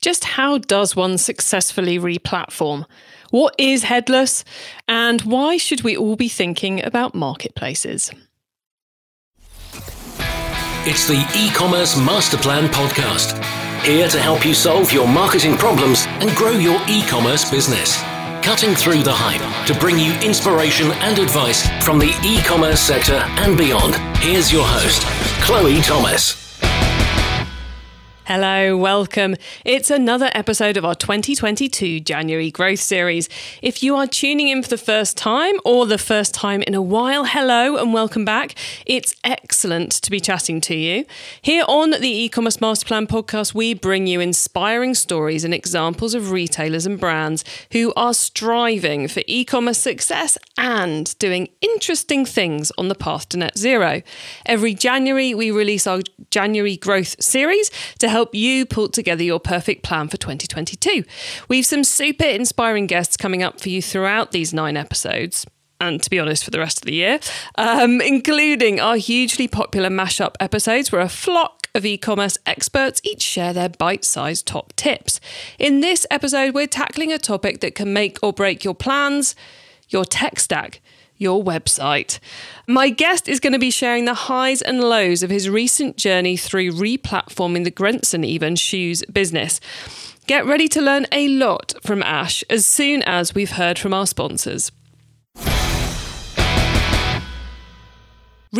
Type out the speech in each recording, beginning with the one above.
Just how does one successfully replatform? What is headless? And why should we all be thinking about marketplaces? It's the e commerce master plan podcast. Here to help you solve your marketing problems and grow your e commerce business. Cutting through the hype to bring you inspiration and advice from the e commerce sector and beyond. Here's your host, Chloe Thomas. Hello, welcome. It's another episode of our 2022 January Growth Series. If you are tuning in for the first time or the first time in a while, hello and welcome back. It's excellent to be chatting to you. Here on the e-commerce master plan podcast, we bring you inspiring stories and examples of retailers and brands who are striving for e-commerce success and doing interesting things on the path to net zero. Every January, we release our January Growth Series to help help you pull together your perfect plan for 2022. We've some super inspiring guests coming up for you throughout these nine episodes and to be honest, for the rest of the year, um, including our hugely popular mashup episodes where a flock of e commerce experts each share their bite sized top tips. In this episode, we're tackling a topic that can make or break your plans, your tech stack your website. My guest is going to be sharing the highs and lows of his recent journey through replatforming the Grenson Even shoes business. Get ready to learn a lot from Ash as soon as we've heard from our sponsors.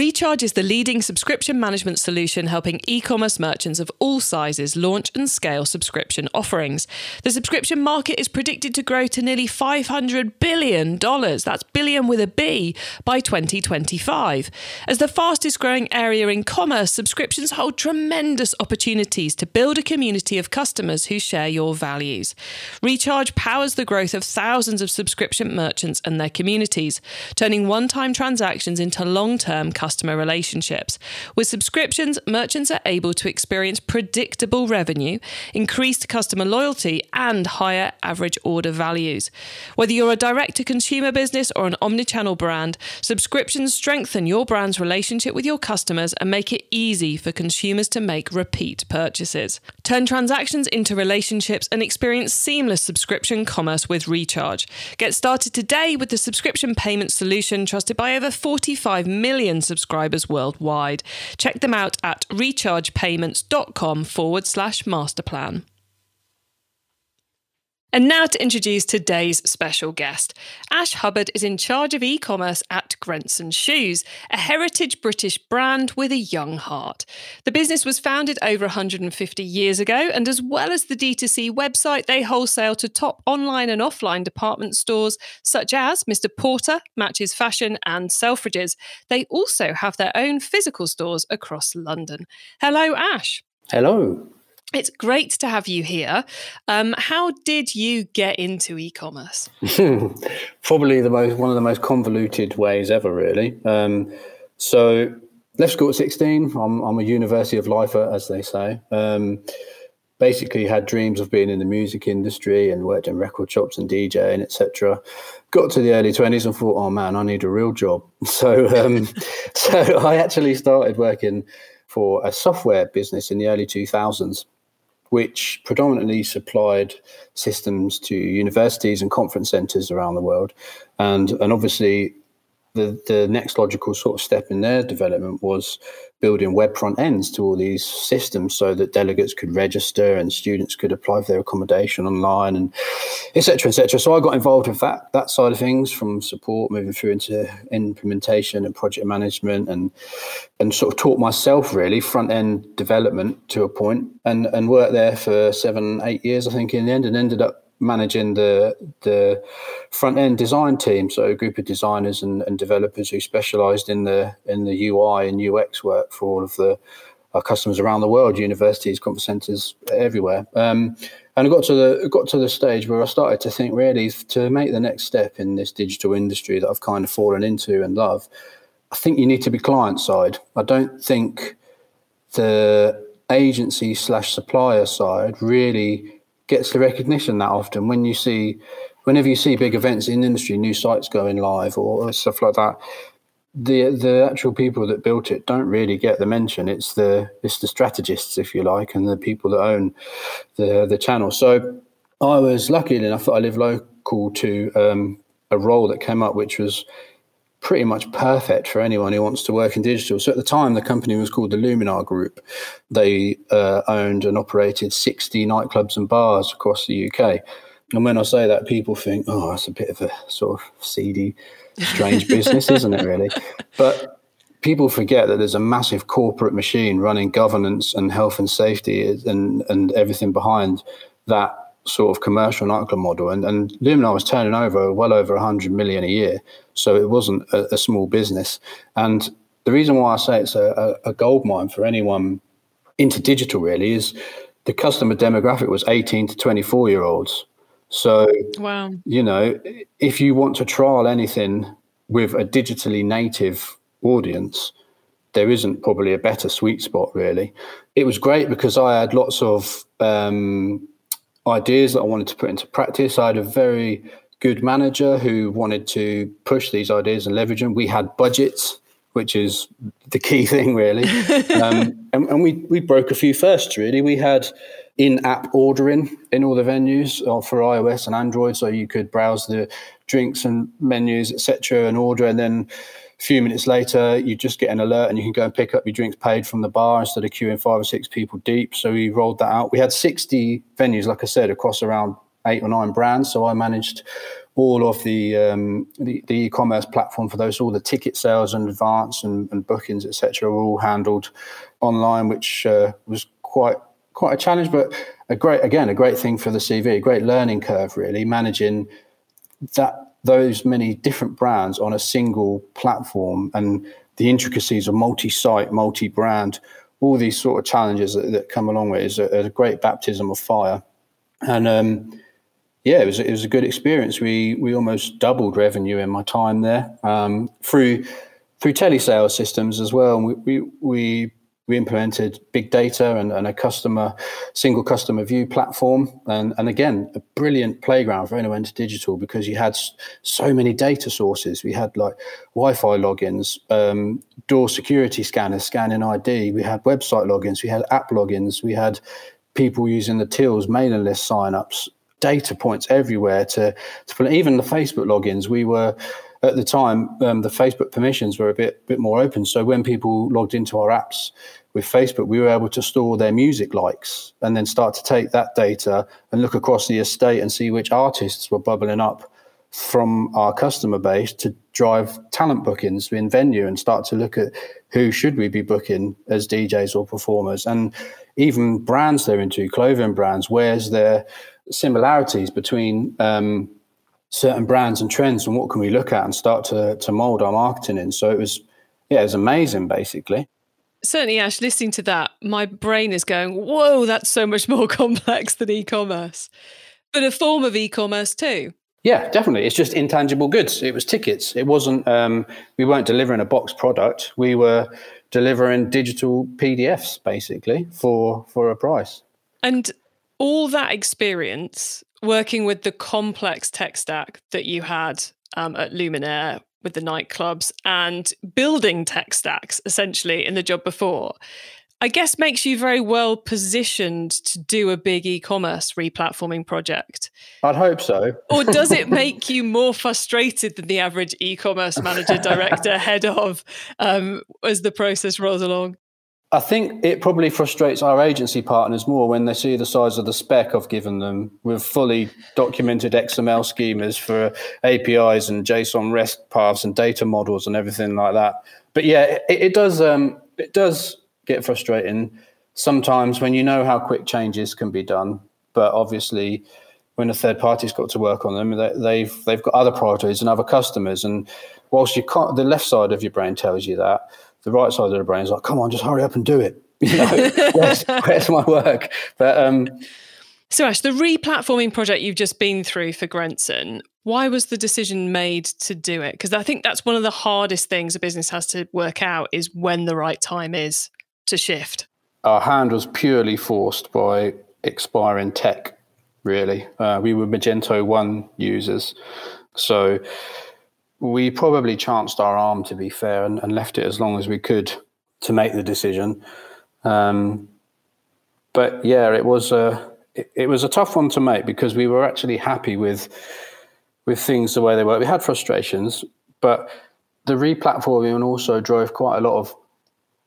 Recharge is the leading subscription management solution helping e commerce merchants of all sizes launch and scale subscription offerings. The subscription market is predicted to grow to nearly $500 billion, that's billion with a B, by 2025. As the fastest growing area in commerce, subscriptions hold tremendous opportunities to build a community of customers who share your values. Recharge powers the growth of thousands of subscription merchants and their communities, turning one time transactions into long term customer relationships. With subscriptions, merchants are able to experience predictable revenue, increased customer loyalty, and higher average order values. Whether you're a direct to consumer business or an omnichannel brand, subscriptions strengthen your brand's relationship with your customers and make it easy for consumers to make repeat purchases. Turn transactions into relationships and experience seamless subscription commerce with Recharge. Get started today with the subscription payment solution trusted by over 45 million subscribers worldwide. Check them out at rechargepayments.com forward slash masterplan. And now to introduce today's special guest. Ash Hubbard is in charge of e commerce at Grenson Shoes, a heritage British brand with a young heart. The business was founded over 150 years ago, and as well as the D2C website, they wholesale to top online and offline department stores such as Mr. Porter, Matches Fashion, and Selfridges. They also have their own physical stores across London. Hello, Ash. Hello. It's great to have you here. Um, how did you get into e-commerce? Probably the most one of the most convoluted ways ever, really. Um, so left school at sixteen. I'm, I'm a university of lifer, as they say. Um, basically, had dreams of being in the music industry and worked in record shops and DJing, etc. Got to the early twenties and thought, oh man, I need a real job. So, um, so I actually started working for a software business in the early 2000s which predominantly supplied systems to universities and conference centres around the world. And, and obviously, the, the next logical sort of step in their development was building web front ends to all these systems so that delegates could register and students could apply for their accommodation online and etc etc so i got involved with that that side of things from support moving through into implementation and project management and and sort of taught myself really front end development to a point and and worked there for seven eight years i think in the end and ended up managing the the front end design team, so a group of designers and, and developers who specialised in the in the UI and UX work for all of the our customers around the world, universities, conference centres, everywhere. Um, and I got to the got to the stage where I started to think really to make the next step in this digital industry that I've kind of fallen into and love. I think you need to be client side. I don't think the agency slash supplier side really gets the recognition that often when you see whenever you see big events in industry new sites going live or stuff like that the the actual people that built it don't really get the mention. It's the it's the strategists, if you like, and the people that own the the channel. So I was lucky enough that I live local to um, a role that came up, which was pretty much perfect for anyone who wants to work in digital. So at the time, the company was called the Luminar Group. They uh, owned and operated 60 nightclubs and bars across the UK. And when I say that, people think, oh, that's a bit of a sort of seedy, strange business, isn't it, really? But people forget that there's a massive corporate machine running governance and health and safety and, and everything behind that sort of commercial nightclub model. And, and Luminar was turning over well over 100 million a year. So it wasn't a, a small business. And the reason why I say it's a, a, a gold mine for anyone into digital really is the customer demographic was 18 to 24 year olds. So, wow. you know, if you want to trial anything with a digitally native audience, there isn't probably a better sweet spot, really. It was great because I had lots of um, ideas that I wanted to put into practice. I had a very good manager who wanted to push these ideas and leverage them. We had budgets, which is the key thing, really. um, and, and, we, we broke a few firsts, really. We had in-app ordering in all the venues uh, for iOS and Android, so you could browse the drinks and menus, etc., and order, and then a few minutes later, you just get an alert and you can go and pick up your drinks paid from the bar instead of queuing five or six people deep. So we rolled that out. We had 60 venues, like I said, across around eight or nine brands. So I managed all of the um, the, e-commerce platform for those, all the ticket sales and advance and, and bookings, etc., were all handled online, which uh, was quite quite a challenge, but a great again a great thing for the CV, a great learning curve, really managing that those many different brands on a single platform and the intricacies of multi-site, multi-brand, all these sort of challenges that, that come along with it is a, a, great baptism of fire. And um, yeah, it was it was a good experience. We we almost doubled revenue in my time there um, through through telesales systems as well. And we we, we we implemented big data and, and, a customer single customer view platform. And, and again a brilliant playground for anyone to digital because you had so many data sources. We had like wi-fi logins um, door security scanners scanning id we had website logins. We had app logins. We had people using the tills mailing list signups data points everywhere to, to even the facebook logins. We were at the time, um, the Facebook permissions were a bit bit more open. So when people logged into our apps, with Facebook, we were able to store their music likes and then start to take that data and look across the estate and see which artists were bubbling up from our customer base to drive talent bookings in venue and start to look at who should we be booking as DJs or performers and even brands they're into, clothing brands, where's their similarities between um, certain brands and trends and what can we look at and start to, to mold our marketing in. So it was, yeah, it was amazing basically certainly, Ash, listening to that, my brain is going, whoa, that's so much more complex than e commerce, but a form of e commerce too. Yeah, definitely. It's just intangible goods. It was tickets. It wasn't, um, we weren't delivering a box product. We were delivering digital PDFs basically for, for a price. And all that experience working with the complex tech stack that you had um, at Luminar with the nightclubs and building tech stacks essentially in the job before, I guess makes you very well positioned to do a big e-commerce replatforming project. I'd hope so. or does it make you more frustrated than the average e-commerce manager, director, head of um, as the process rolls along? I think it probably frustrates our agency partners more when they see the size of the spec I've given them with fully documented XML schemas for APIs and JSON REST paths and data models and everything like that. But yeah, it, it does um, it does get frustrating sometimes when you know how quick changes can be done, but obviously when a third party's got to work on them, they, they've they've got other priorities and other customers. And whilst you can't, the left side of your brain tells you that the right side of the brain is like, come on, just hurry up and do it. You know, where's, where's, my work? But um, so, Ash, the replatforming project you've just been through for Grenson, why was the decision made to do it? Because I think that's one of the hardest things a business has to work out is when the right time is to shift. Our hand was purely forced by expiring tech. Really, uh, we were Magento One users, so we probably chanced our arm, to be fair, and, and left it as long as we could to make the decision. Um, but yeah, it was a it, it, was a tough one to make because we were actually happy with with things the way they were. We had frustrations, but the replatforming also drove quite a lot of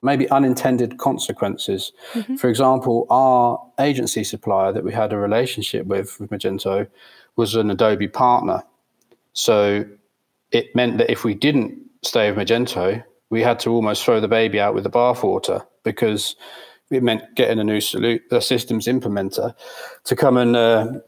maybe unintended consequences. Mm-hmm. For example, our agency supplier that we had a relationship with with Magento was an Adobe partner, so it meant that if we didn't stay with Magento, we had to almost throw the baby out with the bathwater because it meant getting a new a systems implementer to come and uh,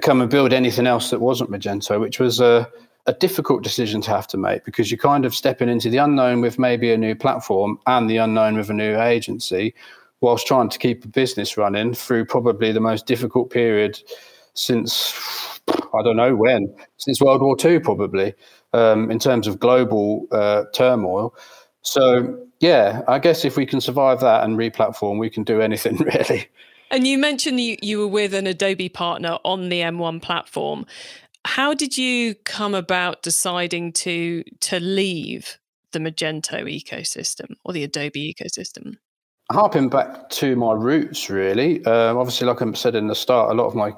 come and build anything else that wasn't Magento, which was a, a difficult decision to have to make because you're kind of stepping into the unknown with maybe a new platform and the unknown with a new agency, whilst trying to keep a business running through probably the most difficult period since I don't know when, since World War II, probably, um, in terms of global uh, turmoil. So, yeah, I guess if we can survive that and replatform, we can do anything really. And you mentioned you, you were with an Adobe partner on the M1 platform. How did you come about deciding to to leave the Magento ecosystem or the Adobe ecosystem? Harping back to my roots, really. Um, obviously, like I said in the start, a lot of my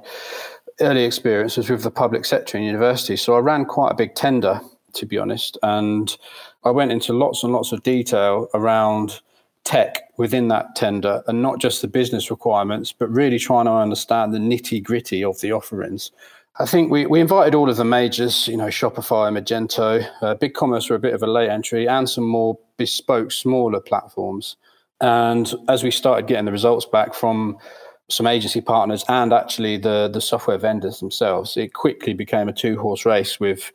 early experience was with the public sector in university. So I ran quite a big tender, to be honest, and I went into lots and lots of detail around tech within that tender and not just the business requirements, but really trying to understand the nitty gritty of the offerings. I think we, we invited all of the majors, you know, Shopify, Magento, uh, BigCommerce were a bit of a late entry, and some more bespoke, smaller platforms. And as we started getting the results back from some agency partners and actually the the software vendors themselves, it quickly became a two horse race with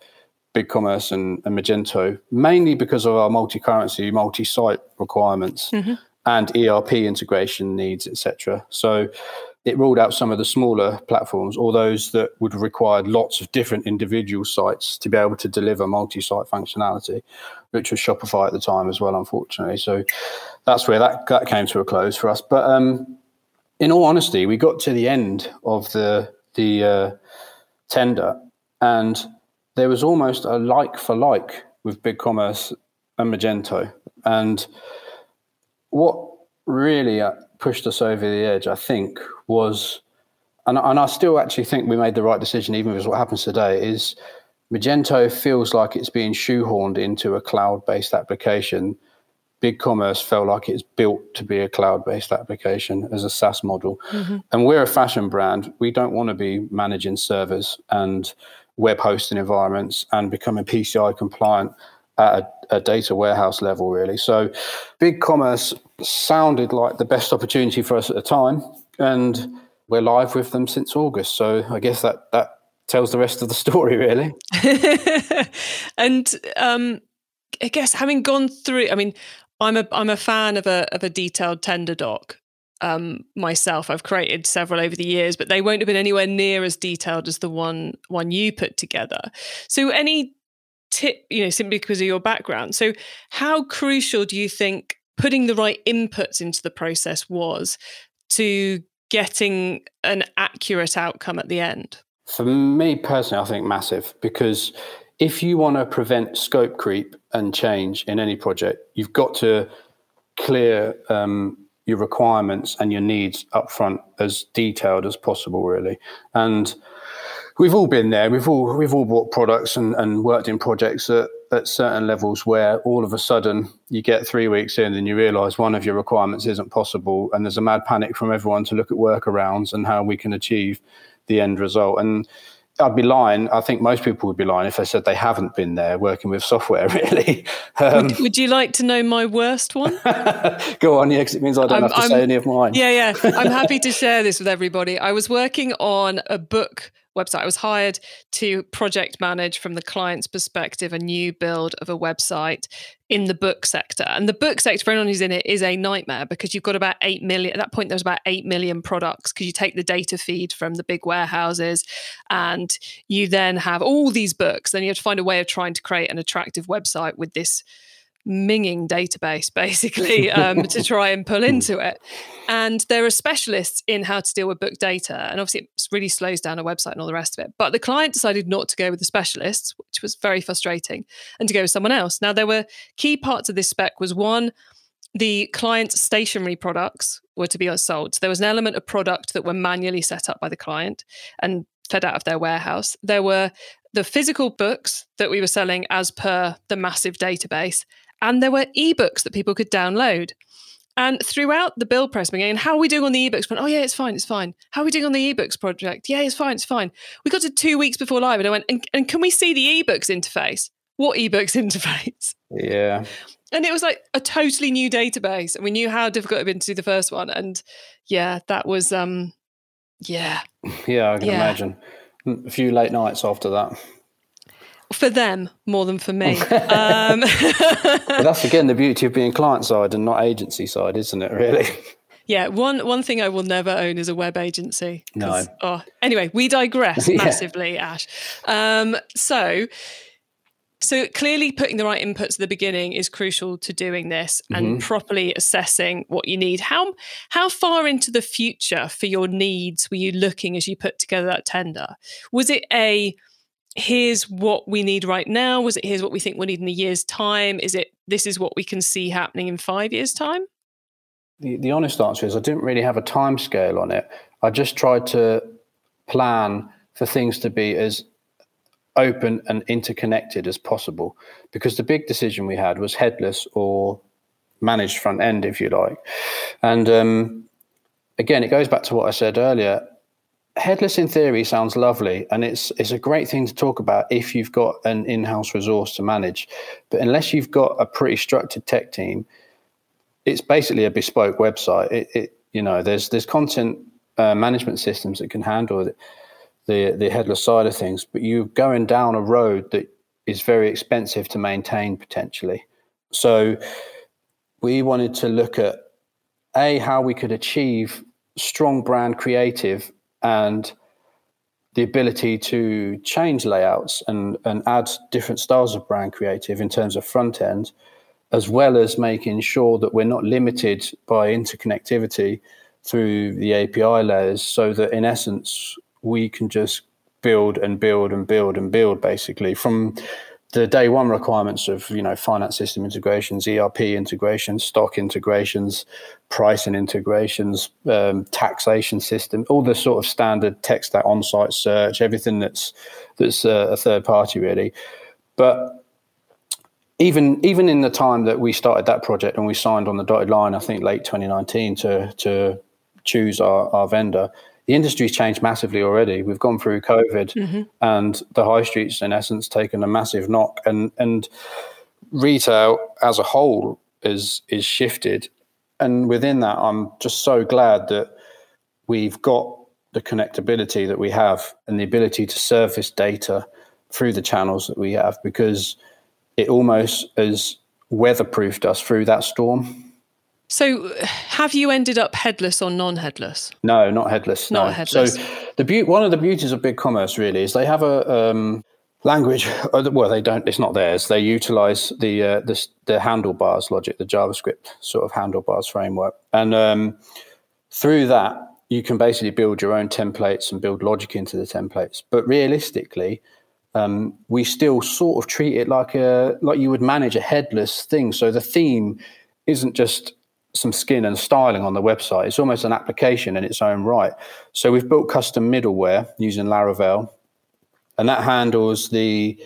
BigCommerce and, and Magento, mainly because of our multi-currency, multi-site requirements mm-hmm. and ERP integration needs, etc. So it ruled out some of the smaller platforms or those that would have required lots of different individual sites to be able to deliver multi-site functionality, which was Shopify at the time as well, unfortunately. So that's where that, that came to a close for us. But um, in all honesty, we got to the end of the the uh, tender and there was almost a like for like with BigCommerce and Magento. And what really uh, pushed us over the edge, I think, was, and, and I still actually think we made the right decision, even with what happens today, is Magento feels like it's being shoehorned into a cloud based application. BigCommerce felt like it's built to be a cloud based application as a SaaS model. Mm-hmm. And we're a fashion brand. We don't want to be managing servers and web hosting environments and becoming PCI compliant at a, a, data warehouse level, really. So, BigCommerce sounded like the best opportunity for us at the time, and we're live with them since August. So, I guess that that tells the rest of the story, really. and um, I guess having gone through, I mean, I'm a I'm a fan of a of a detailed tender doc um, myself. I've created several over the years, but they won't have been anywhere near as detailed as the one one you put together. So, any tip, you know, simply because of your background. So, how crucial do you think putting the right inputs into the process was to getting an accurate outcome at the end? For me personally, I think massive because if you want to prevent scope creep and change in any project, you've got to clear um, your requirements and your needs upfront as detailed as possible, really. And we've all been there. We've all we've all bought products and, and worked in projects at, at certain levels where all of a sudden you get three weeks in and you realise one of your requirements isn't possible, and there's a mad panic from everyone to look at workarounds and how we can achieve the end result. And I'd be lying. I think most people would be lying if they said they haven't been there working with software. Really. Um, would, would, you like to know my worst one? Go on, yeah, because it means I don't I'm, have to I'm, say any of mine. Yeah, yeah. I'm happy to share this with everybody. I was working on a book website. I was hired to project manage from the client's perspective a new build of a website in the book sector. And the book sector, for anyone who's in it, is a nightmare because you've got about 8 million. At that point, there was about 8 million products because you take the data feed from the big warehouses and you then have all these books. Then you have to find a way of trying to create an attractive website with this minging database basically um, to try and pull into it. And there are specialists in how to deal with book data. And obviously, it really slows down a website and all the rest of it. But the client decided not to go with the specialists, which was very frustrating, and to go with someone else. Now, there were key parts of this spec was one, the client's stationery products were to be sold. So there was an element of product that were manually set up by the client and fed out of their warehouse. There were the physical books that we were selling as per the massive database, and there were ebooks that people could download. And throughout the build press, beginning, how are we doing on the ebooks? Went, oh yeah, it's fine, it's fine. How are we doing on the ebooks project? Yeah, it's fine, it's fine. We got to two weeks before live, and I went, and, and can we see the ebooks interface? What ebooks interface? Yeah. And it was like a totally new database, and we knew how difficult it had been to do the first one. And yeah, that was um, yeah, yeah, I can yeah. imagine a few late nights after that for them more than for me. um, that's again the beauty of being client side and not agency side, isn't it? Really. Yeah, one one thing I will never own is a web agency. No. Oh, anyway, we digress yeah. massively, Ash. Um, so, so clearly, putting the right inputs at the beginning is crucial to doing this and mm-hmm. properly assessing what you need. How how far into the future for your needs were you looking as you put together that tender? Was it a here's what we need right now? Was it here's what we think we'll need in a year's time? Is it this is what we can see happening in five years' time? The, the honest answer is I didn't really have a time scale on it. I just tried to plan for things to be as open and interconnected as possible because the big decision we had was headless or managed front end, if you like. And um, again, it goes back to what I said earlier headless in theory sounds lovely and it's it's a great thing to talk about if you've got an in-house resource to manage. But unless you've got a pretty structured tech team it's basically a bespoke website. It, it you know there's there's content uh, management systems that can handle the, the the headless side of things but you're going down a road that is very expensive to maintain potentially. So we wanted to look at a how we could achieve strong brand creative and the ability to change layouts and, and add different styles of brand creative in terms of front end, as well as making sure that we're not limited by interconnectivity through the API layers, so that in essence, we can just build and build and build and build basically from the day one requirements of you know finance system integrations, ERP integrations, stock integrations, pricing integrations, um, taxation system, all the sort of standard tech stack on-site search, everything that's that's uh, a third party really. But even even in the time that we started that project and we signed on the dotted line, I think late 2019 to to choose our, our vendor, the industry's changed massively already. We've gone through COVID, mm-hmm. and the high streets, in essence, taken a massive knock, and and retail as a whole is is shifted. And within that, I'm just so glad that we've got the connectability that we have and the ability to surface data through the channels that we have, because it almost has weatherproofed us through that storm. So, have you ended up headless or non-headless? No, not headless. Not no. headless. So, the be- one of the beauties of BigCommerce really is they have a um, language. Well, they don't. It's not theirs. They utilize the uh, the, the handlebars logic, the JavaScript sort of handlebars framework, and um, through that you can basically build your own templates and build logic into the templates. But realistically, um, we still sort of treat it like a like you would manage a headless thing. So the theme isn't just some skin and styling on the website. It's almost an application in its own right. So we've built custom middleware using Laravel, and that handles the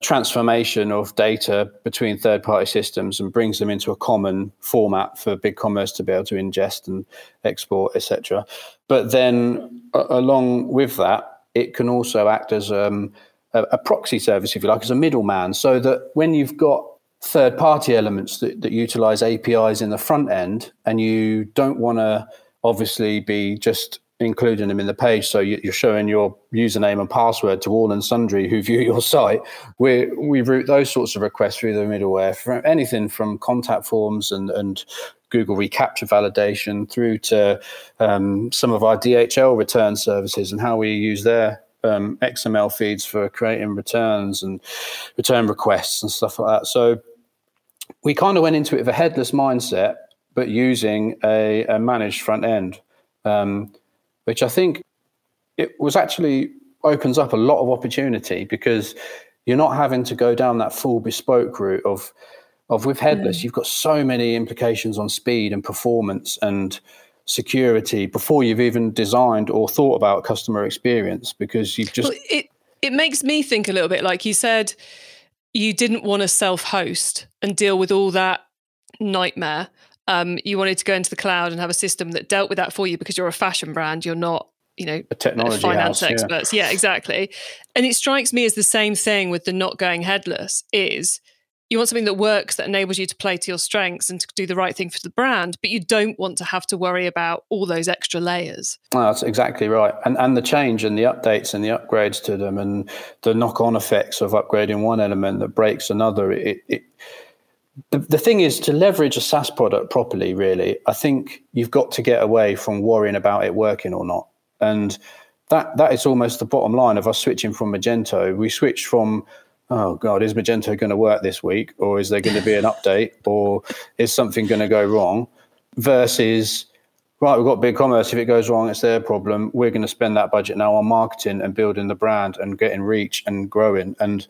transformation of data between third-party systems and brings them into a common format for BigCommerce to be able to ingest and export, etc. But then, uh, along with that, it can also act as um, a, a proxy service, if you like, as a middleman, so that when you've got third party elements that, that utilize APIs in the front end, and you don't want to obviously be just including them in the page. So you're showing your username and password to all and sundry who view your site. We we route those sorts of requests through the middleware for anything from contact forms and and Google reCAPTCHA validation through to um, some of our DHL return services and how we use their um, XML feeds for creating returns and return requests and stuff like that. So we kind of went into it with a headless mindset, but using a, a managed front end, um, which I think it was actually opens up a lot of opportunity because you're not having to go down that full bespoke route of of with headless. Mm. You've got so many implications on speed and performance and security before you've even designed or thought about customer experience because you've just well, it it makes me think a little bit like you said you didn't want to self-host and deal with all that nightmare. Um, you wanted to go into the cloud and have a system that dealt with that for you because you're a fashion brand you're not you know a technology finance house, experts. Yeah. yeah exactly. And it strikes me as the same thing with the not going headless is you want something that works that enables you to play to your strengths and to do the right thing for the brand but you don't want to have to worry about all those extra layers. That's exactly right. And and the change and the updates and the upgrades to them and the knock-on effects of upgrading one element that breaks another it, it the, the thing is to leverage a SaaS product properly really I think you've got to get away from worrying about it working or not. And that that is almost the bottom line of us switching from Magento. We switched from oh god is magento going to work this week or is there going to be an update or is something going to go wrong versus right we've got BigCommerce if it goes wrong it's their problem we're going to spend that budget now on marketing and building the brand and getting reach and growing and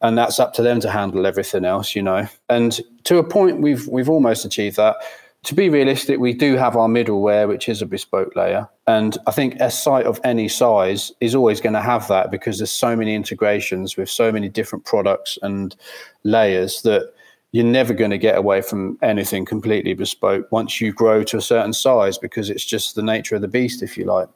and that's up to them to handle everything else you know and to a point we've we've almost achieved that to be realistic, we do have our middleware, which is a bespoke layer. And I think a site of any size is always going to have that because there's so many integrations with so many different products and layers that you're never going to get away from anything completely bespoke once you grow to a certain size because it's just the nature of the beast, if you like.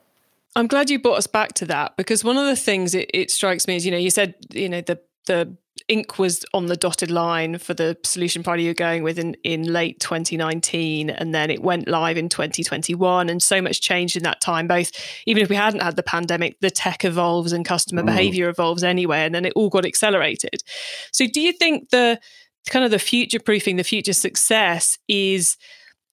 I'm glad you brought us back to that because one of the things it, it strikes me is, you know, you said, you know, the the ink was on the dotted line for the solution party you're going with in, in late 2019 and then it went live in 2021 and so much changed in that time both even if we hadn't had the pandemic the tech evolves and customer mm. behavior evolves anyway and then it all got accelerated so do you think the kind of the future proofing the future success is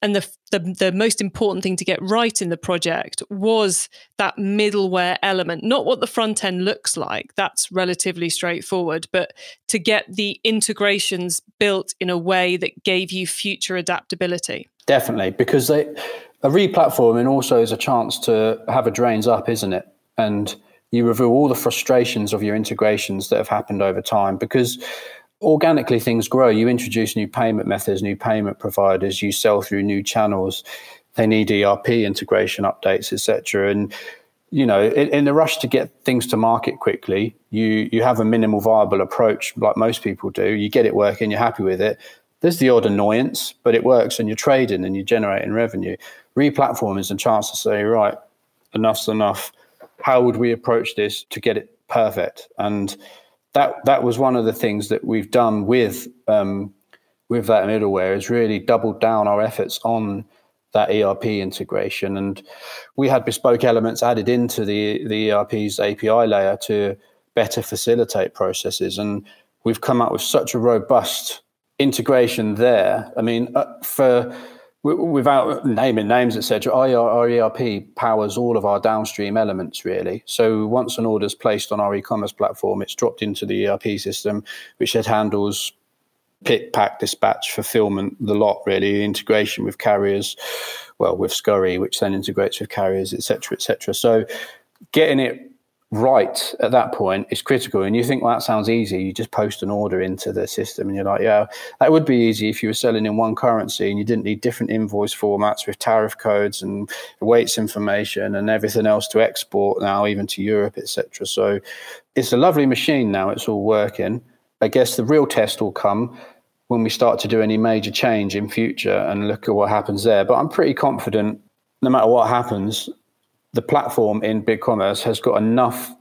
and the, the, the most important thing to get right in the project was that middleware element not what the front end looks like. That's relatively straightforward but to get the integrations built in a way that gave you future adaptability. Definitely because they, a replatforming also is a chance to have a drains up isn't it? And you reveal all the frustrations of your integrations that have happened over time because organically things grow. You introduce new payment methods, new payment providers, you sell through new channels. They need ERP integration updates, etc. And you know, in, in, the rush to get things to market quickly, you you have a minimal viable approach, like most people do. You get it working, you're happy with it. There's the odd annoyance, but it works, and you're trading and you're generating revenue. Replatform is a chance to say, right, enough's enough. How would we approach this to get it perfect? And that that was one of the things that we've done with um, with that middleware is really doubled down our efforts on that ERP integration, and we had bespoke elements added into the the ERP's API layer to better facilitate processes, and we've come up with such a robust integration there. I mean, uh, for without naming names, etc., our ERP powers all of our downstream elements, really. So once an order is placed on our e-commerce platform, it's dropped into the ERP system, which then handles pick, pack, dispatch, fulfillment, the lot, really, integration with carriers, well, with Scurri, which then integrates with carriers, etc., etc. So getting it right at that point is critical. And you think, well, that sounds easy. You just post an order into the system and you're like, yeah, that would be easy if you were selling in one currency and you didn't need different invoice formats with tariff codes and weights information and everything else to export now, even to Europe, etc. So it's a lovely machine now. It's all working. I guess the real test will come when we start to do any major change in future and look at what happens there. But I'm pretty confident no matter what happens, the platform in BigCommerce has got enough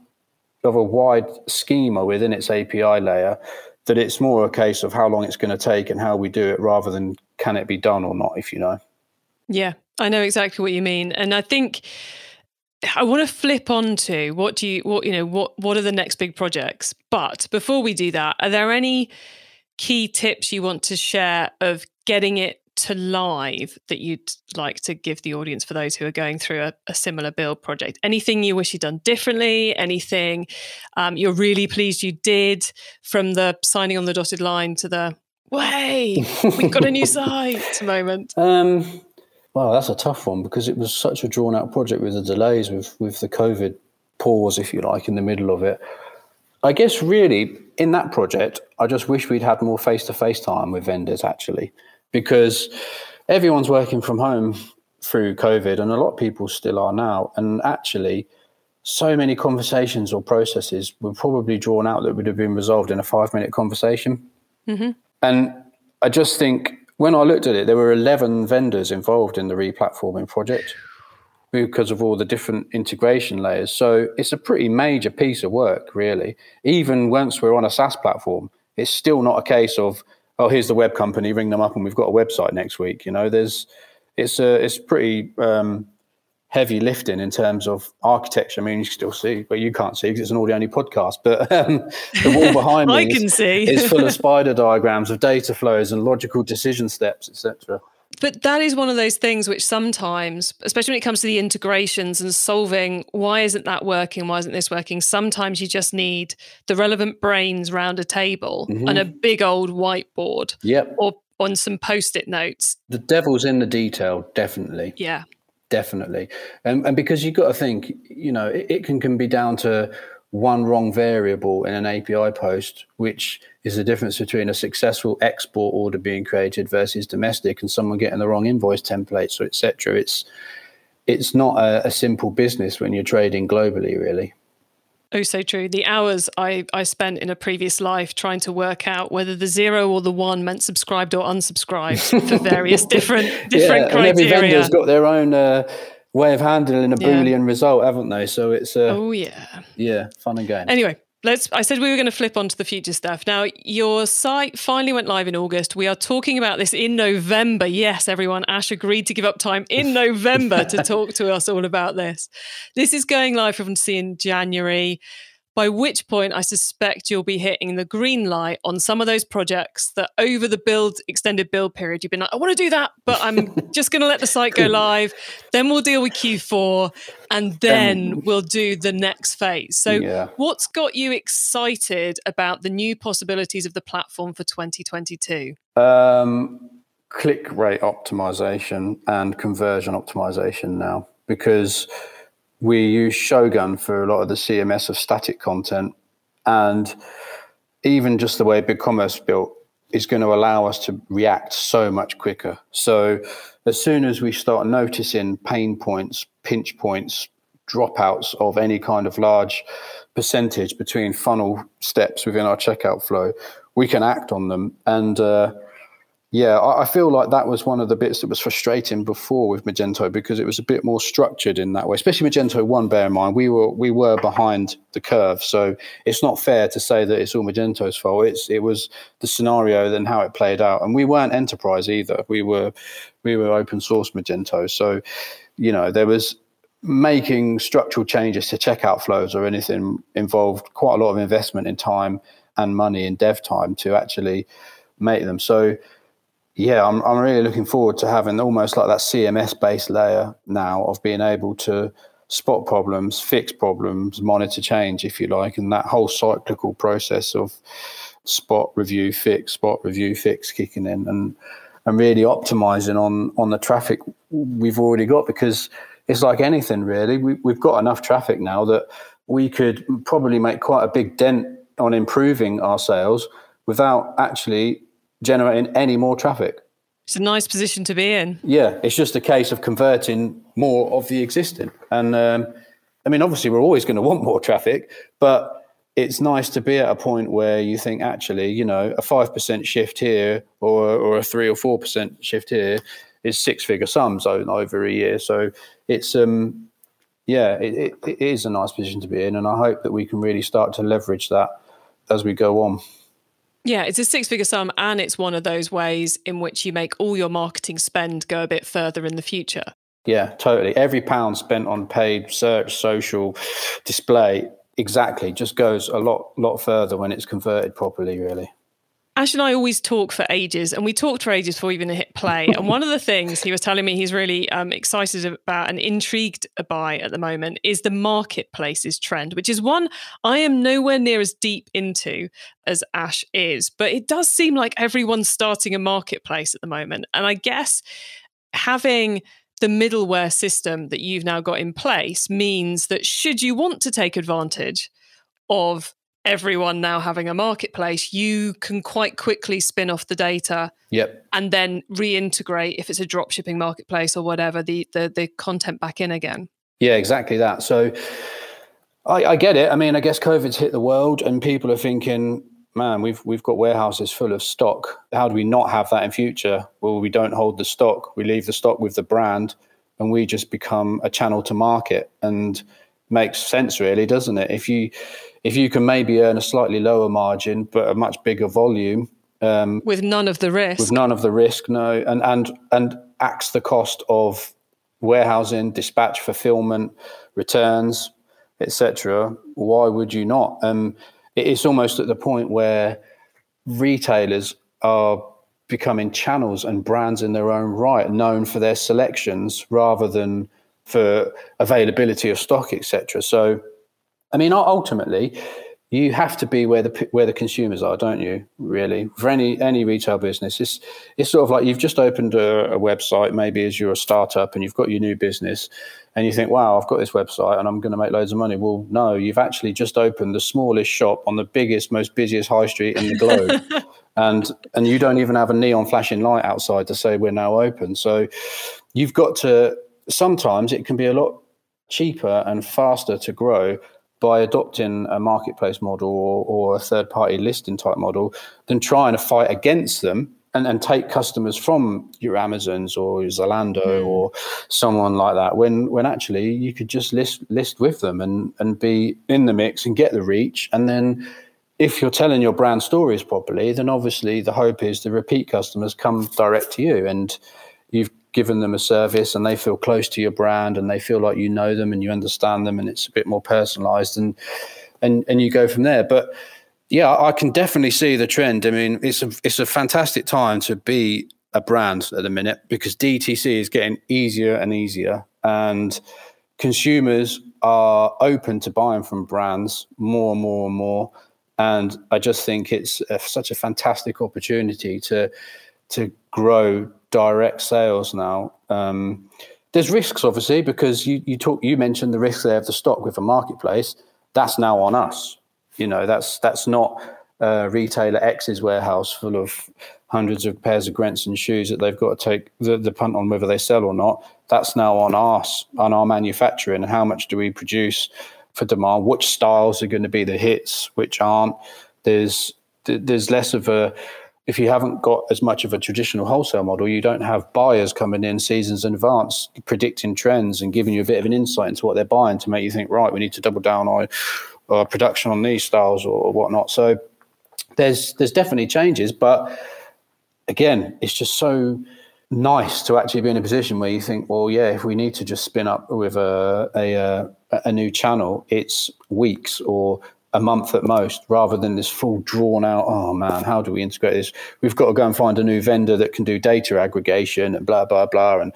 of a wide schema within its API layer that it's more a case of how long it's going to take and how we do it rather than can it be done or not, if you know. Yeah, I know exactly what you mean. And I think I want to flip on to what do you what you know what what are the next big projects? But before we do that, are there any key tips you want to share of getting it to live that you'd like to give the audience for those who are going through a, a similar build project? Anything you wish you'd done differently? Anything um, you're really pleased you did from the signing on the dotted line to the way, we've got a new site moment? Um, well, that's a tough one because it was such a drawn out project with the delays, with with the COVID pause, if you like, in the middle of it. I guess really in that project, I just wish we'd had more face to face time with vendors actually, because everyone's working from home through COVID, and a lot of people still are now. And actually, so many conversations or processes were probably drawn out that would have been resolved in a five minute conversation. Mm-hmm. And I just think when I looked at it, there were 11 vendors involved in the replatforming project because of all the different integration layers. So it's a pretty major piece of work, really. Even once we're on a SaaS platform, it's still not a case of, oh, here's the web company, ring them up and we've got a website next week. You know, there's, it's a, it's pretty um, heavy lifting in terms of architecture. I mean, you can still see, but you can't see because it's an audio only podcast. But um, the wall behind me I can is, see. is full of spider diagrams of data flows and logical decision steps, etc. But that is one of those things which sometimes, especially when it comes to the integrations and solving why isn't that working, why isn't this working, sometimes you just need the relevant brains round a table mm-hmm. and a big old whiteboard. Yep. Or on some post-it notes. The devil's in the detail, definitely. Yeah. Definitely. And, and because you've got to think, you know, it, it can, can be down to one wrong variable in an API post, which is the difference between a successful export order being created versus domestic and someone getting the wrong invoice templates or etc. It's it's not a, a, simple business when you're trading globally, really. Oh, so true. The hours I, I spent in a previous life trying to work out whether the zero or the one meant subscribed or unsubscribed for various different different yeah, criteria. And every vendor's got their own uh, way of handling a yeah. boolean result, haven't they? So it's uh, oh yeah, yeah, fun and game. Anyway, let's. I said we were going to flip onto the future stuff. Now your site finally went live in August. We are talking about this in November. Yes, everyone. Ash agreed to give up time in November to talk to us all about this. This is going live from see in January by which point I suspect you'll be hitting the green light on some of those projects that over the build extended build period you've been like, I want to do that, but I'm just going to let the site go live. Then we'll deal with Q4 and then um, we'll do the next phase. So yeah. what's got you excited about the new possibilities of the platform for 2022? Um, click rate optimization and conversion optimization now because we use Shogun for a lot of the CMS of static content. And even just the way BigCommerce built is going to allow us to react so much quicker. So as soon as we start noticing pain points, pinch points, dropouts of any kind of large percentage between funnel steps within our checkout flow, we can act on them. And uh, yeah, I, feel like that was one of the bits that was frustrating before with Magento because it was a bit more structured in that way. Especially Magento one. Bear in mind, we were we were behind the curve, so it's not fair to say that it's all Magento's fault. It's it was the scenario and how it played out, and we weren't enterprise either. We were we were open source Magento, so you know there was making structural changes to checkout flows or anything involved quite a lot of investment in time and money in dev time to actually make them. So yeah, I'm, I'm really looking forward to having almost like that CMS based layer now of being able to spot problems, fix problems, monitor change, if you like, and that whole cyclical process of spot review, fix, spot review, fix kicking in and and really optimizing on on the traffic we've already got because it's like anything really. We, we've got enough traffic now that we could probably make quite a big dent on improving our sales without actually generating any more traffic. It's a nice position to be in. Yeah, it's just a case of converting more of the existing. And um, I mean, obviously, we're always going to want more traffic, but it's nice to be at a point where you think, actually, you know, a 5% shift here or, or a 3 or 4% shift here is six figure sums over a year. So it's, um, yeah, it, it, it is a nice position to be in. And I hope that we can really start to leverage that as we go on. Yeah, it's a six figure sum, and it's one of those ways in which you make all your marketing spend go a bit further in the future. Yeah, totally. Every pound spent on paid search, social, display, exactly, just goes a lot, lot further when it's converted properly, really. Ash and I always talk for ages, and we talked for ages before we even hit play. And one of the things he was telling me he's really um, excited about and intrigued by at the moment is the marketplaces trend, which is one I am nowhere near as deep into as Ash is. But it does seem like everyone's starting a marketplace at the moment. And I guess having the middleware system that you've now got in place means that should you want to take advantage of everyone now having a marketplace, you can quite quickly spin off the data yep. and then reintegrate if it's a drop shipping marketplace or whatever the, the the content back in again. Yeah, exactly that. So I, I get it. I mean, I guess COVID's hit the world and people are thinking, man, we've we've got warehouses full of stock. How do we not have that in future? Well, we don't hold the stock. We leave the stock with the brand and we just become a channel to market and makes sense really, doesn't it? If you if you can maybe earn a slightly lower margin but a much bigger volume um, with none of the risk, with none of the risk, no, and and and axe the cost of warehousing, dispatch, fulfillment, returns, etc. Why would you not? Um, it's almost at the point where retailers are becoming channels and brands in their own right, known for their selections rather than for availability of stock, etc. So I mean, ultimately, you have to be where the where the consumers are, don't you? Really, for any any retail business, it's it's sort of like you've just opened a, a, website, maybe as you're a startup, and you've got your new business, and you think, "Wow, I've got this website, and I'm going to make loads of money." Well, no, you've actually just opened the smallest shop on the biggest, most busiest high street in the globe, and and you don't even have a neon flashing light outside to say we're now open. So, you've got to. Sometimes it can be a lot cheaper and faster to grow by adopting a marketplace model or, or a third party listing type model than trying to fight against them and, and take customers from your Amazons or your Zalando mm. or someone like that when when actually you could just list list with them and and be in the mix and get the reach and then if you're telling your brand stories properly then obviously the hope is the repeat customers come direct to you and you've given them a service and they feel close to your brand and they feel like you know them and you understand them and it's a bit more personalized and and and you go from there. But yeah i can definitely see the trend. I mean it's a it's a fantastic time to be a brand at the minute because dtc is getting easier and easier and consumers are open to buying from brands more and more and more. And i just think it's a, such a fantastic opportunity to to grow direct sales now. Um, there's risks, obviously, because you you talk you mentioned the risks there of the stock with a marketplace. That's now on us. You know, that's that's not uh, retailer X's warehouse full of hundreds of pairs of Grenson shoes that they've got to take the, the punt on whether they sell or not. That's now on us, on our manufacturing. How much do we produce for demand? Which styles are going to be the hits? Which aren't? There's there's less of a if you haven't got as much of a traditional wholesale model, you don't have buyers coming in seasons in advance, predicting trends and giving you a bit of an insight into what they're buying to make you think, right, we need to double down on our production on these styles or, or whatnot. So there's there's definitely changes, but again, it's just so nice to actually be in a position where you think, well, yeah, if we need to just spin up with a a, a new channel, it's weeks or a month at most, rather than this full drawn out. Oh man, how do we integrate this? We've got to go and find a new vendor that can do data aggregation and blah blah blah, and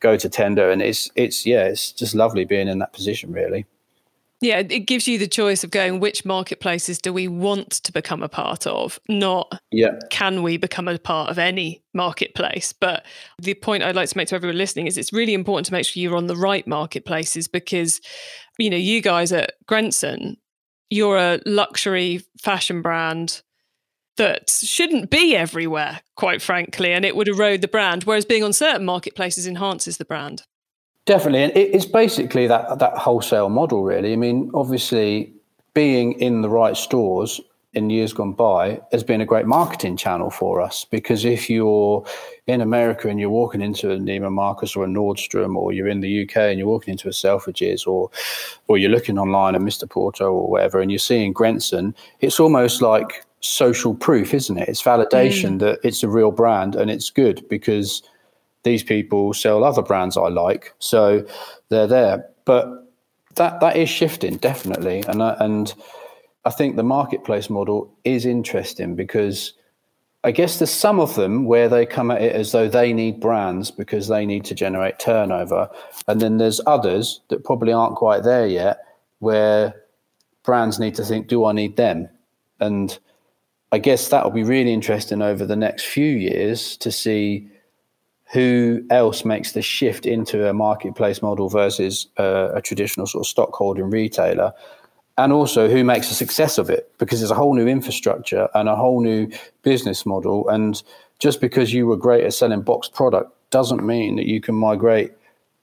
go to tender. And it's it's yeah, it's just lovely being in that position, really. Yeah, it gives you the choice of going which marketplaces do we want to become a part of, not yeah. can we become a part of any marketplace. But the point I'd like to make to everyone listening is it's really important to make sure you're on the right marketplaces because, you know, you guys at Grenson you're a luxury fashion brand that shouldn't be everywhere, quite frankly, and it would erode the brand. Whereas being on certain marketplaces enhances the brand. Definitely, and it's basically that that wholesale model, really. I mean, obviously, being in the right stores in years gone by has been a great marketing channel for us because if you're in America and you're walking into a Neiman Marcus or a Nordstrom, or you're in the UK and you're walking into a Selfridges, or or you're looking online at Mr. Porter or whatever, and you're seeing Grenson, it's almost like social proof, isn't it? It's validation mm. that it's a real brand and it's good because these people sell other brands I like, so they're there. But that that is shifting definitely, and and I think the marketplace model is interesting because I guess there's some of them where they come at it as though they need brands because they need to generate turnover. And then there's others that probably aren't quite there yet where brands need to think, do I need them? And I guess that will be really interesting over the next few years to see who else makes the shift into a marketplace model versus uh, a traditional sort of stockholding retailer and also who makes a success of it because there's a whole new infrastructure and a whole new business model. And just because you were great at selling box product doesn't mean that you can migrate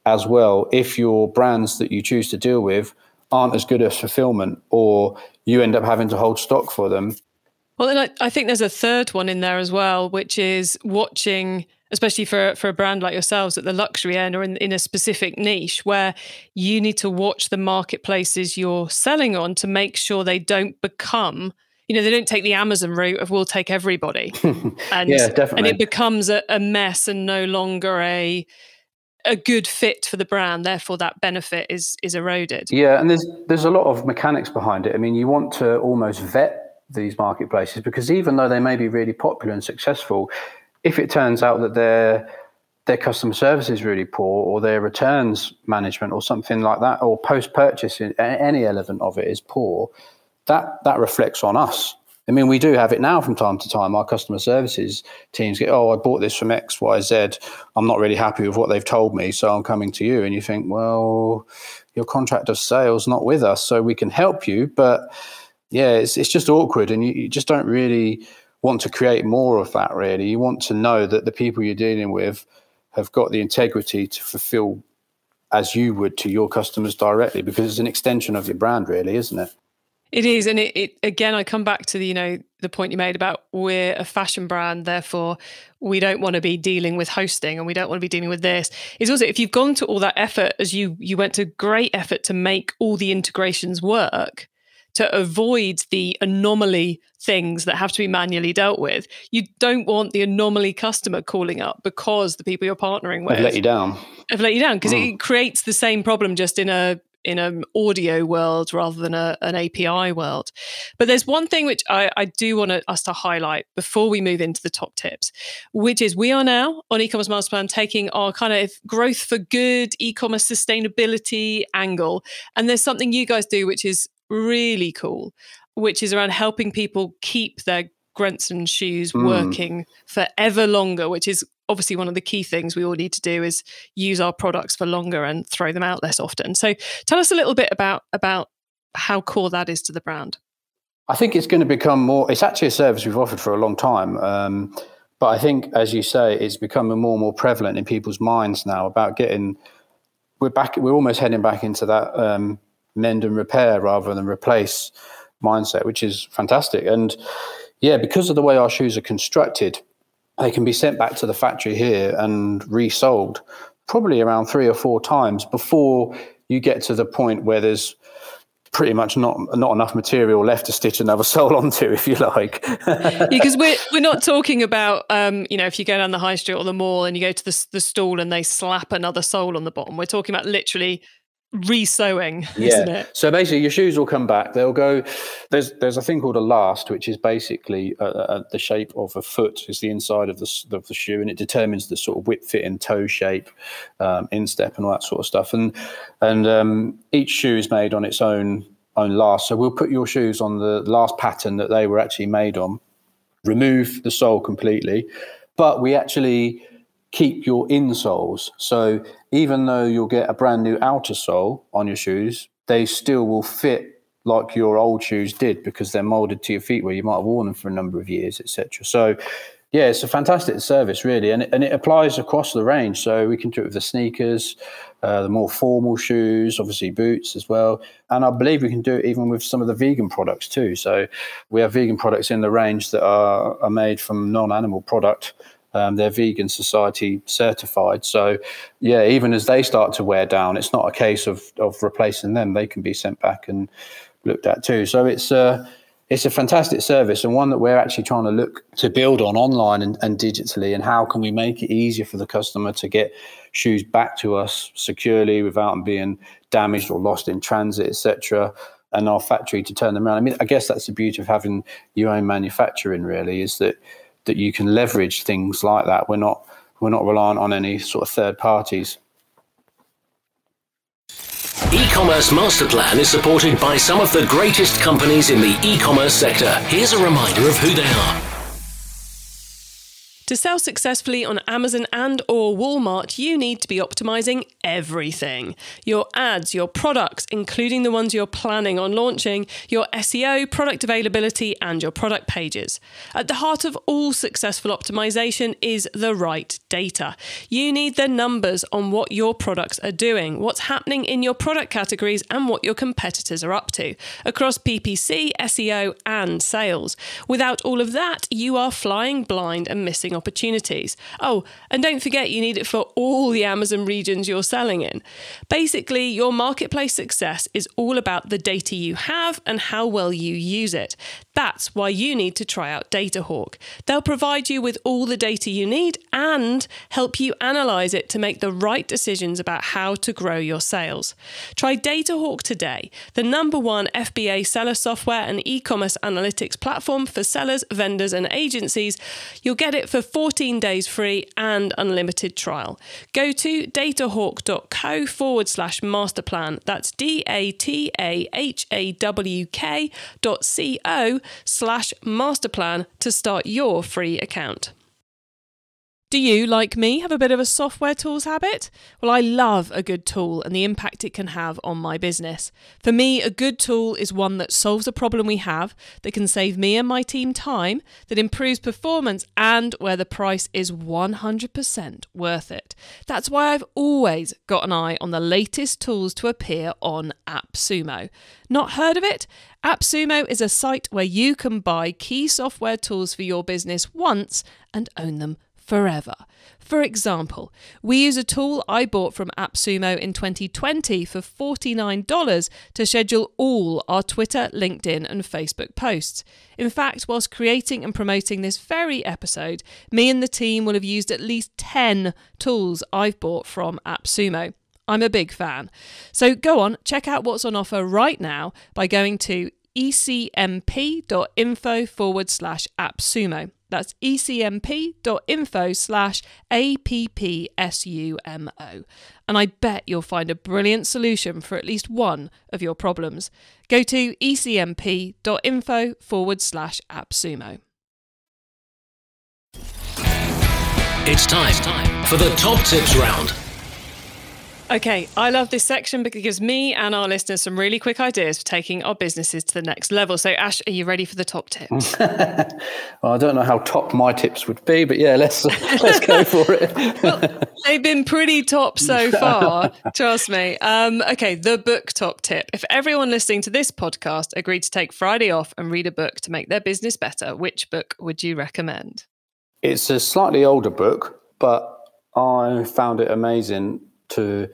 as well if your brands that you choose to deal with aren't as good as fulfillment or you end up having to hold stock for them. Well then I, I think there's a third one in there as well which is watching especially for for a brand like yourselves at the luxury end or in, in a specific niche where you need to watch the marketplaces you're selling on to make sure they don't become you know they don't take the amazon route of we'll take everybody. And yeah, definitely. and it becomes a, a mess and no longer a a good fit for the brand. Therefore that benefit is is eroded. Yeah and there's there's a lot of mechanics behind it. I mean you want to almost vet these marketplaces because even though they may be really popular and successful if it turns out that their their customer service is really poor or their returns management or something like that or post purchase any element of it is poor that that reflects on us. I mean we do have it now from time to time. Our customer services teams get oh i bought this from xyz i'm not really happy with what they've told me so i'm coming to you. And you think well your contract of sales not with us so we can help you. But yeah it's, it's just awkward and you, you just don't really want to create more of that, really. You want to know that the people you're dealing with have got the integrity to fulfill as you would to your customers directly because it's an extension of your brand, really, isn't it? It is, and it, it, again, I come back to the you know the point you made about we're a fashion brand, therefore we don't want to be dealing with hosting, and we don't want to be dealing with this. Is also if you've gone to all that effort, as you you went to great effort to make all the integrations work, to avoid the anomaly things that have to be manually dealt with. You don't want the anomaly customer calling up because the people you're partnering with have let you down. Have let you down because mm. it creates the same problem just in a in an audio world rather than a, an API world. But there's one thing which I, I do want us to highlight before we move into the top tips, which is we are now on e-commerce master plan taking our kind of growth for good e-commerce sustainability angle. And there's something you guys do which is really cool, which is around helping people keep their Grenson shoes mm. working for ever longer, which is obviously one of the key things we all need to do is use our products for longer and throw them out less often. So tell us a little bit about about how core that is to the brand. I think it's going to become more. It's actually a service we've offered for a long time. Um, but I think, as you say, it's becoming more and more prevalent in people's minds now about getting. We're back. We're almost heading back into that um, mend and repair rather than replace mindset, which is fantastic. And yeah, because of the way our shoes are constructed, they can be sent back to the factory here and resoled probably around three or four times before you get to the point where there's pretty much not not enough material left to stitch another sole onto, if you like. because we're we're not talking about um, you know if you go down the high street or the mall and you go to the the stall and they slap another sole on the bottom. We're talking about literally resewing, yeah. So basically, your shoes will come back. They'll go. There's there's a thing called a last, which is basically uh, uh, the shape of a foot is the inside of the of the shoe, and it determines the sort of whip fit and toe shape, um, instep, and all that sort of stuff. And and um, each shoe is made on its own own last. So we'll put your shoes on the last pattern that they were actually made on. Remove the sole completely, but we actually keep your insoles. So even though you'll get a brand new outer sole on your shoes, they still will fit like your old shoes did because they're molded to your feet where you might have worn them for a number of years, etc. So yeah, it's a fantastic service, really, and it, and it applies across the range. So we can do it with the sneakers, uh, the more formal shoes, obviously boots as well, and I believe we can do it even with some of the vegan products too. So we have vegan products in the range that are, are made from non-animal product, um, they're vegan society certified. So, yeah, even as they start to wear down, it's not a case of of replacing them. They can be sent back and looked at too. So it's a uh, it's a fantastic service and one that we're actually trying to look to build on online and, and digitally. And how can we make it easier for the customer to get shoes back to us securely without them being damaged or lost in transit, etc. And our factory to turn them around. I mean, I guess that's the beauty of having your own manufacturing. Really, is that that you can leverage things like that. We're not we're not reliant on any sort of third parties. E-commerce master plan is supported by some of the greatest companies in the e-commerce sector. Here's a reminder of who they are. To sell successfully on Amazon and or Walmart, you need to be optimizing everything. Your ads, your products, including the ones you're planning on launching, your SEO, product availability, and your product pages. At the heart of all successful optimization is the right data. You need the numbers on what your products are doing, what's happening in your product categories, and what your competitors are up to across PPC, SEO, and sales. Without all of that, you are flying blind and missing opportunities. Oh, and don't forget you need it for all the Amazon regions you're selling in. Basically, your marketplace success is all about the data you have and how well you use it. That's why you need to try out DataHawk. They'll provide you with all the data you need and help you analyze it to make the right decisions about how to grow your sales. Try DataHawk today, the number one FBA seller software and e commerce analytics platform for sellers, vendors, and agencies. You'll get it for 14 days free and unlimited trial. Go to datahawk.co forward slash masterplan. That's D A T A H A W K dot C O slash masterplan to start your free account. Do you, like me, have a bit of a software tools habit? Well, I love a good tool and the impact it can have on my business. For me, a good tool is one that solves a problem we have, that can save me and my team time, that improves performance, and where the price is 100% worth it. That's why I've always got an eye on the latest tools to appear on AppSumo. Not heard of it? AppSumo is a site where you can buy key software tools for your business once and own them forever. For example, we use a tool I bought from AppSumo in 2020 for $49 to schedule all our Twitter, LinkedIn, and Facebook posts. In fact, whilst creating and promoting this very episode, me and the team will have used at least 10 tools I've bought from AppSumo. I'm a big fan. So go on, check out what's on offer right now by going to ecmp.info forward slash appsumo. That's ecmp.info slash appsumo. And I bet you'll find a brilliant solution for at least one of your problems. Go to ecmp.info forward slash appsumo. It's time for the top tips round. Okay, I love this section because it gives me and our listeners some really quick ideas for taking our businesses to the next level. So, Ash, are you ready for the top tips? well, I don't know how top my tips would be, but yeah, let's let's go for it. well, they've been pretty top so far, trust me. Um, okay, the book top tip. If everyone listening to this podcast agreed to take Friday off and read a book to make their business better, which book would you recommend? It's a slightly older book, but I found it amazing to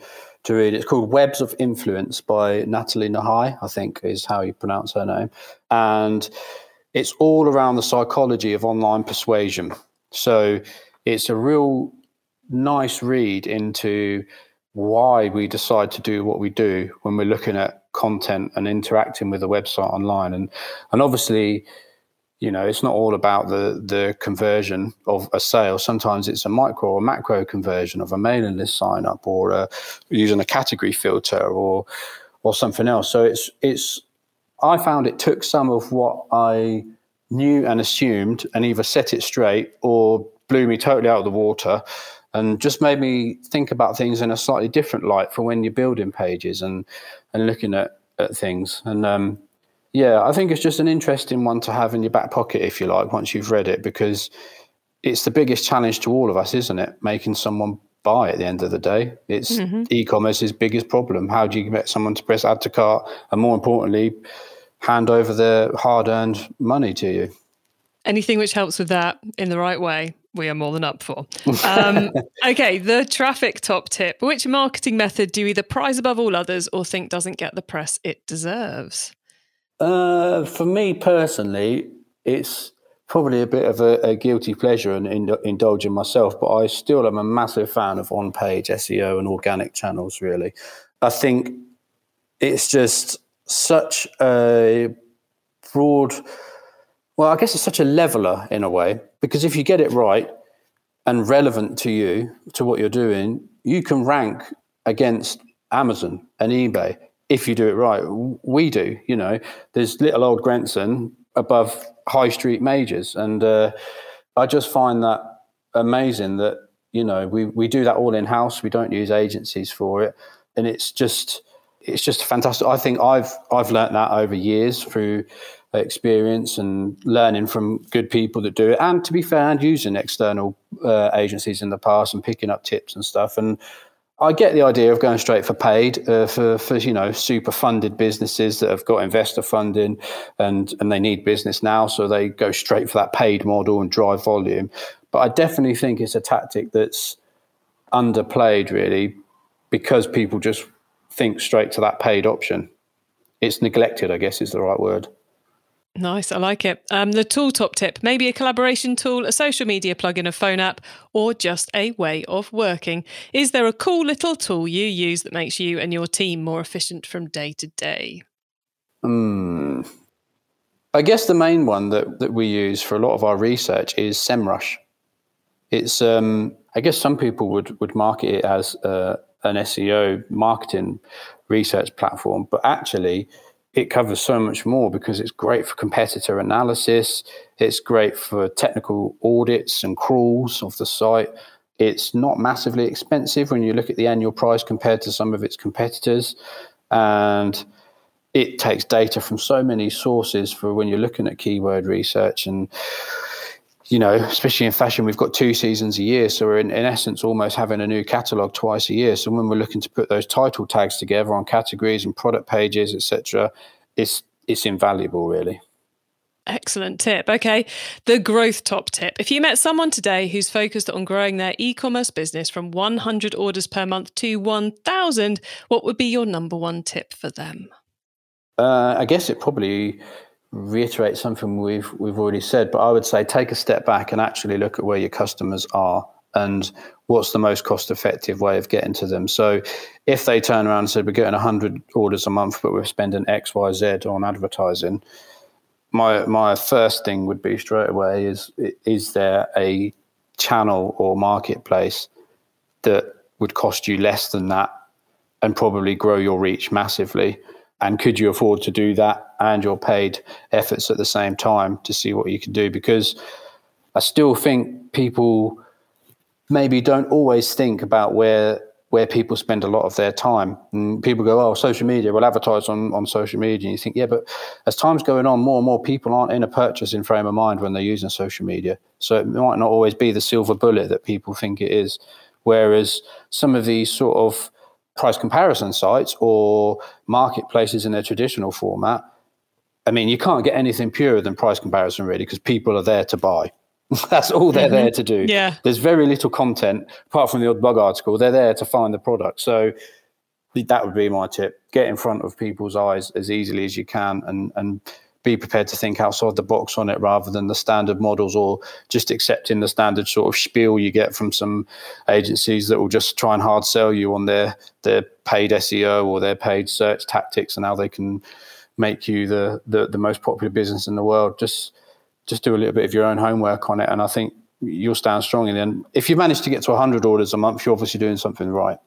to read. It's called Webs of Influence by Nathalie Nahai, I think is how you pronounce her name. And it's all around the psychology of online persuasion. So it's a real nice read into why we decide to do what we do when we're looking at content and interacting with the website online. And and obviously you know it's not all about the the conversion of a sale. Sometimes it's a micro or macro conversion of a mailing list sign up or uh, using a category filter or or something else. So it's it's i found it took some of what i knew and assumed and either set it straight or blew me totally out of the water and just made me think about things in a slightly different light for when you're building pages and and looking at at things. And um yeah, I think it's just an interesting one to have in your back pocket, if you like, once you've read it, because it's the biggest challenge to all of us, isn't it? Making someone buy at the end of the day. It's mm-hmm. e-commerce's biggest problem. How do you get someone to press add to cart, and more importantly, hand over their hard-earned money to you? Anything which helps with that in the right way, we are more than up for. Um, okay, the traffic top tip. Which marketing method do you either prize above all others or think doesn't get the press it deserves? Uh, for me personally, it's probably a bit of a, a guilty pleasure and in, indulging myself, but I still am a massive fan of on page SEO and organic channels, really. I think it's just such a broad Well, I guess it's such a leveler in a way because if you get it right and relevant to you, to what you're doing, you can rank against Amazon and eBay if you do it right. We do, you know. There's little old Grenson above high street majors, and uh, I just find that amazing that you know we we do that all in house. We don't use agencies for it, and it's just it's just fantastic. I think I've I've learned that over years through experience and learning from good people that do it, and to be fair, and using external uh, agencies in the past and picking up tips and stuff. And I get the idea of going straight for paid uh, for for you know super funded businesses that have got investor funding and and they need business now, so they go straight for that paid model and drive volume. But I definitely think it's a tactic that's underplayed really because people just think straight to that paid option. It's neglected, I guess, is the right word. Nice, I like it. Um, the tool top tip maybe a collaboration tool, a social media plugin, a phone app, or just a way of working. Is there a cool little tool you use that makes you and your team more efficient from day to day? Hmm. I guess the main one that, that we use for a lot of our research is SEMrush. It's, um, I guess some people would, would market it as uh, an SEO marketing research platform, but actually, it covers so much more because it's great for competitor analysis. It's great for technical audits and crawls of the site. It's not massively expensive when you look at the annual price compared to some of its competitors. And it takes data from so many sources for when you're looking at keyword research and you know, especially in fashion, we've got two seasons a year. So we're in, in essence almost having a new catalog twice a year. So when we're looking to put those title tags together on categories and product pages, etc., it's it's invaluable really. Excellent tip. Okay. The growth top tip. If you met someone today who's focused on growing their e commerce business from 100 orders per month to 1,000, what would be your number one tip for them? Uh, I guess it probably reiterate something we've we've already said, but I would say take a step back and actually look at where your customers are and what's the most cost effective way of getting to them. So if they turn around and said we're getting 100 orders a month, but we're spending X, Y, Z on advertising, my my first thing would be straight away is is there a channel or marketplace that would cost you less than that and probably grow your reach massively and could you afford to do that? And your paid efforts at the same time to see what you can do. Because i still think people maybe don't always think about where where people spend a lot of their time. And people go oh social media we'll advertise on, on social media. And you think yeah but as time's going on more and more people aren't in a purchasing frame of mind when they're using social media. So it might not always be the silver bullet that people think it is. Whereas some of these sort of price comparison sites or marketplaces in their traditional format, I mean, you can't get anything purer than price comparison really because people are there to buy. That's all they're mm-hmm. there to do. Yeah. There's very little content apart from the odd bug article. They're there to find the product. So that would be my tip. Get in front of people's eyes as easily as you can and and be prepared to think outside the box on it rather than the standard models or just accepting the standard sort of spiel you get from some agencies that will just try and hard sell you on their their paid SEO or their paid search tactics and how they can make you the the, the most popular business in the world. Just just do a little bit of your own homework on it, and I think you'll stand strong in the. If you manage to get to 100 orders a month, you're obviously doing something right.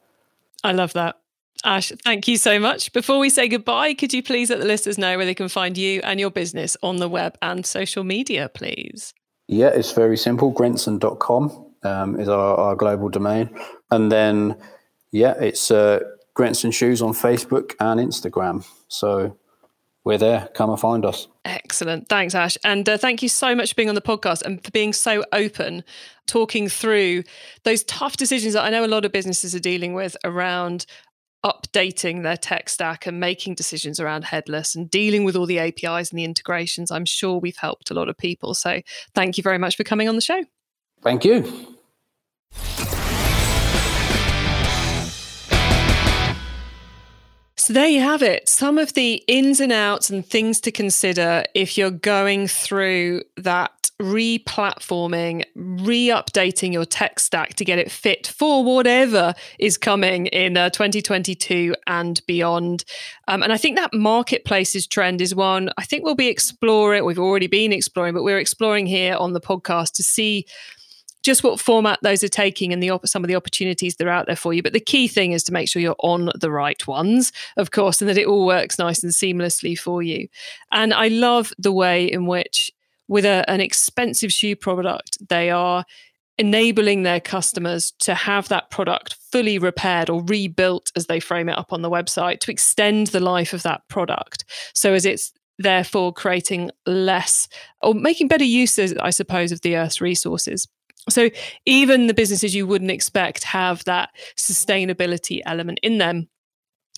I love that. Ash, thank you so much. Before we say goodbye, could you please let the listeners know where they can find you and your business on the web and social media, please? Yeah, it's very simple. Grenson.com um, is our, our, global domain. And then, yeah, it's uh, Grenson Shoes on Facebook and Instagram. So we're there. Come and find us. Excellent. Thanks, Ash. And uh, thank you so much for being on the podcast and for being so open, talking through those tough decisions that I know a lot of businesses are dealing with around updating their tech stack and making decisions around headless and dealing with all the APIs and the integrations. I'm sure we've helped a lot of people. So thank you very much for coming on the show. Thank you. So there you have it. Some of the ins and outs and things to consider if you're going through that re platforming, re updating your tech stack to get it fit for whatever is coming in uh, 2022 and beyond. Um, and I think that marketplaces trend is one I think we'll be exploring. We've already been exploring, but we're exploring here on the podcast to see just what format those are taking and the some of the opportunities that are out there for you. But the key thing is to make sure you're on the right ones, of course, and that it all works nice and seamlessly for you. And I love the way in which, with a, an expensive shoe product, they are enabling their customers to have that product fully repaired or rebuilt as they frame it up on the website to extend the life of that product. So as it's therefore creating less or making better uses, I suppose, of the Earth's resources. So even the businesses you wouldn't expect have that sustainability element in them.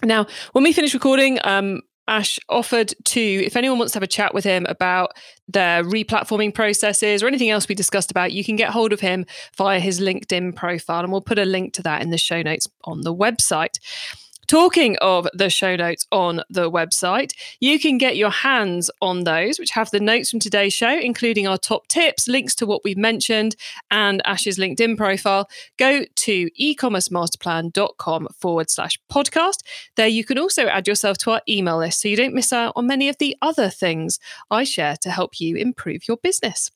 Now, when we finish recording, um, Ash offered to, if anyone wants to have a chat with him about their replatforming processes or anything else we discussed about, you can get hold of him via his LinkedIn profile. And we'll put a link to that in the show notes on the website. Talking of the show notes on the website, you can get your hands on those, which have the notes from today's show, including our top tips, links to what we've mentioned, and Ash's LinkedIn profile. Go to ecommercemasterplan.com forward slash podcast. There you can also add yourself to our email list so you don't miss out on many of the other things I share to help you improve your business.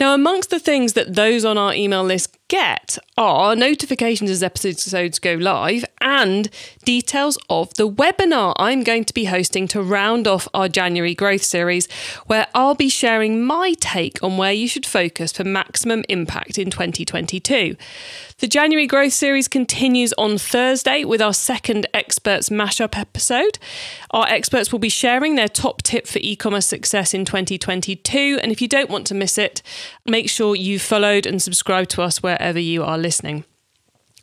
Now, amongst the things that those on our email list get are notifications as episodes go live and details of the webinar I'm going to be hosting to round off our January growth series, where I'll be sharing my take on where you should focus for maximum impact in 2022. The January growth series continues on Thursday with our second experts mashup episode. Our experts will be sharing their top tip for e commerce success in 2022. And if you don't want to miss it, make sure you followed and subscribed to us wherever you are listening.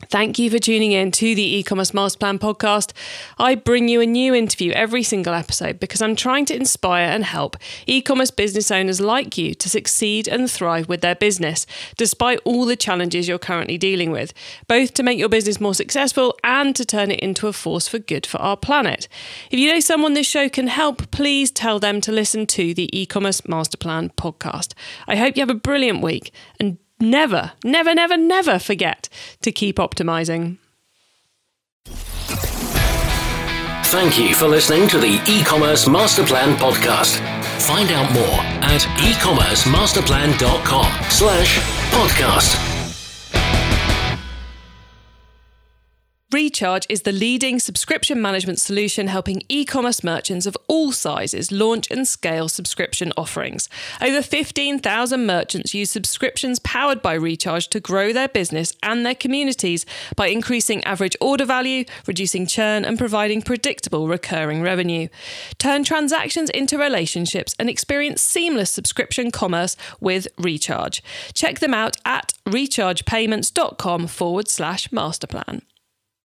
Thank you for tuning in to the e-commerce master plan podcast. I bring you a new interview every single episode because I'm trying to inspire and help e-commerce business owners like you to succeed and thrive with their business despite all the challenges you're currently dealing with, both to make your business more successful and to turn it into a force for good for our planet. If you know someone this show can help, please tell them to listen to the e-commerce master plan podcast. I hope you have a brilliant week and never, never, never, never forget to keep optimizing. Thank you for listening to the e-commerce master plan podcast. Find out more at ecommercemasterplan.com slash podcast. Recharge is the leading subscription management solution helping e commerce merchants of all sizes launch and scale subscription offerings. Over 15,000 merchants use subscriptions powered by Recharge to grow their business and their communities by increasing average order value, reducing churn, and providing predictable recurring revenue. Turn transactions into relationships and experience seamless subscription commerce with Recharge. Check them out at rechargepayments.com forward slash masterplan.